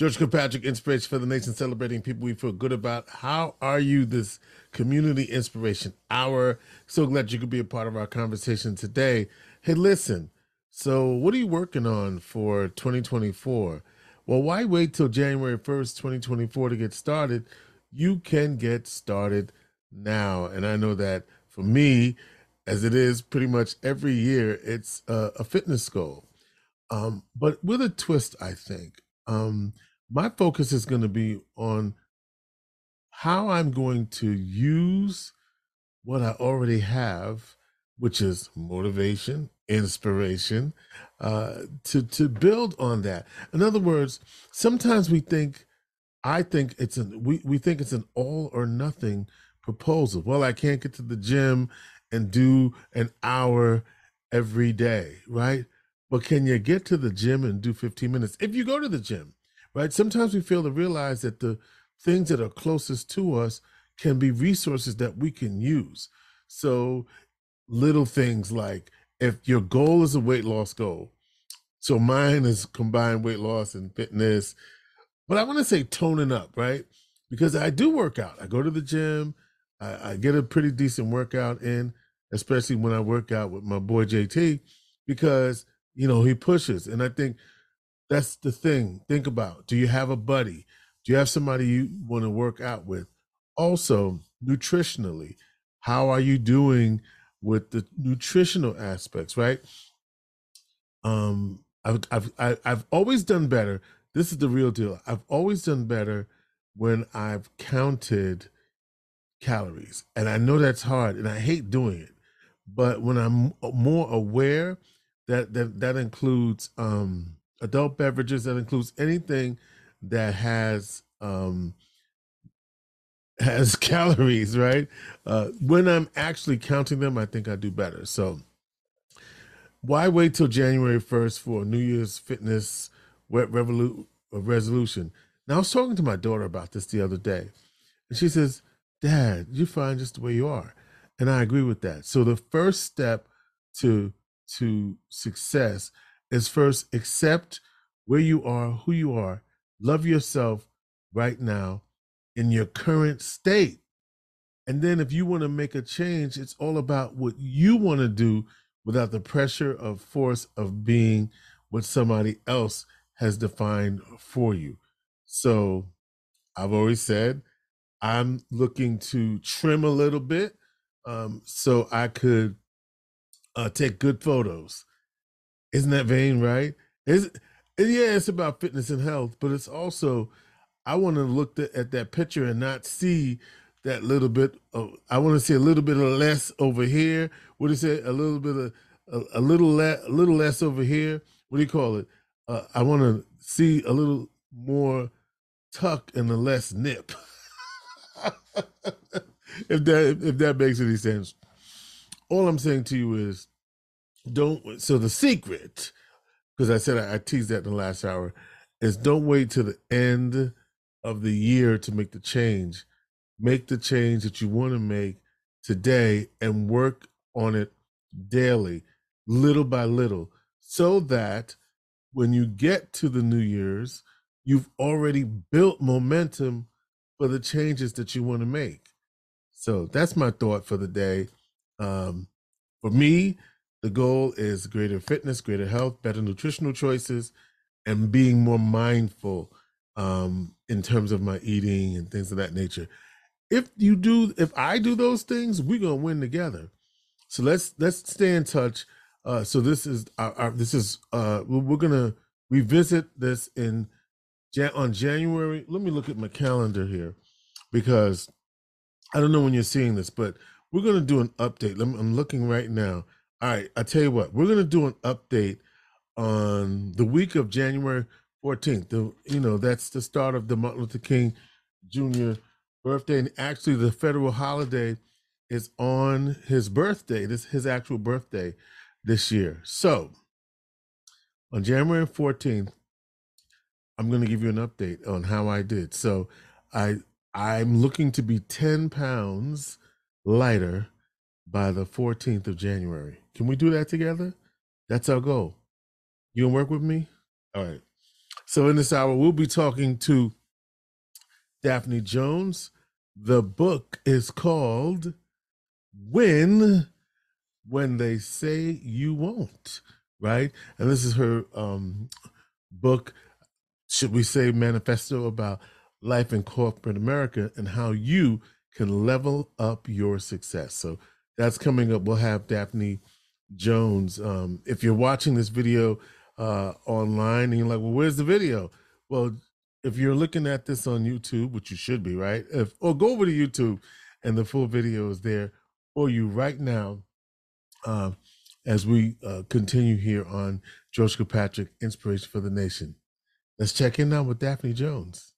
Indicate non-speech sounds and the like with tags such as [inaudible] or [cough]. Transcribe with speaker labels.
Speaker 1: George Kilpatrick, Inspiration for the Nation, celebrating people we feel good about. How are you this community inspiration hour? So glad you could be a part of our conversation today. Hey, listen, so what are you working on for 2024? Well, why wait till January 1st, 2024 to get started? You can get started now. And I know that for me, as it is pretty much every year, it's a, a fitness goal. Um, but with a twist, I think. Um, my focus is going to be on how I'm going to use what I already have, which is motivation, inspiration, uh, to to build on that. In other words, sometimes we think, I think it's an we we think it's an all or nothing proposal. Well, I can't get to the gym and do an hour every day, right? But can you get to the gym and do 15 minutes if you go to the gym? Right? Sometimes we fail to realize that the things that are closest to us can be resources that we can use. So, little things like if your goal is a weight loss goal, so mine is combined weight loss and fitness, but I want to say toning up, right? Because I do work out. I go to the gym, I, I get a pretty decent workout in, especially when I work out with my boy JT, because you know he pushes, and I think that's the thing. Think about do you have a buddy? Do you have somebody you want to work out with? Also, nutritionally, how are you doing with the nutritional aspects, right? Um, I've, I've, I've always done better. This is the real deal. I've always done better when I've counted calories. And I know that's hard and I hate doing it. But when I'm more aware, that that that includes um adult beverages that includes anything that has um has [laughs] calories right? Uh when i'm actually counting them i think i do better. So why wait till january 1st for new year's fitness wet revolu- uh, resolution? Now i was talking to my daughter about this the other day and she says dad you're fine just the way you are. And i agree with that. So the first step to to success is first accept where you are, who you are, love yourself right now in your current state. And then if you want to make a change, it's all about what you want to do without the pressure of force of being what somebody else has defined for you. So I've always said I'm looking to trim a little bit um, so I could uh, take good photos. Isn't that vain, right? Is yeah, it's about fitness and health, but it's also I want to look at that picture and not see that little bit. Of, I want to see a little bit of less over here. What do you say? A little bit of a, a little less, a little less over here. What do you call it? Uh, I want to see a little more tuck and a less nip. [laughs] if that if that makes any sense. All I'm saying to you is don't so the secret because I said I, I teased that in the last hour is don't wait till the end of the year to make the change. Make the change that you want to make today and work on it daily little by little so that when you get to the new year's you've already built momentum for the changes that you want to make. So that's my thought for the day. Um, for me the goal is greater fitness, greater health, better nutritional choices, and being more mindful um, in terms of my eating and things of that nature. If you do, if I do those things, we're gonna win together. So let's let's stay in touch. Uh, so this is our, our this is uh, we're gonna revisit this in Jan- on January. Let me look at my calendar here because I don't know when you're seeing this, but we're gonna do an update. I'm looking right now. All right, I tell you what, we're gonna do an update on the week of January 14th. The you know that's the start of the Martin Luther King Jr. birthday, and actually the federal holiday is on his birthday. This his actual birthday this year. So on January 14th, I'm going to give you an update on how I did. So I I'm looking to be 10 pounds lighter by the 14th of January. Can we do that together? That's our goal. You gonna work with me? All right. So in this hour, we'll be talking to Daphne Jones. The book is called When When They Say You Won't, right? And this is her um, book, should we say manifesto about life in corporate America and how you can level up your success. So that's coming up. We'll have Daphne Jones. Um, if you're watching this video uh, online and you're like, well, where's the video? Well, if you're looking at this on YouTube, which you should be, right? If or go over to YouTube and the full video is there for you right now. Uh, as we uh, continue here on George Kilpatrick, Inspiration for the Nation. Let's check in now with Daphne Jones.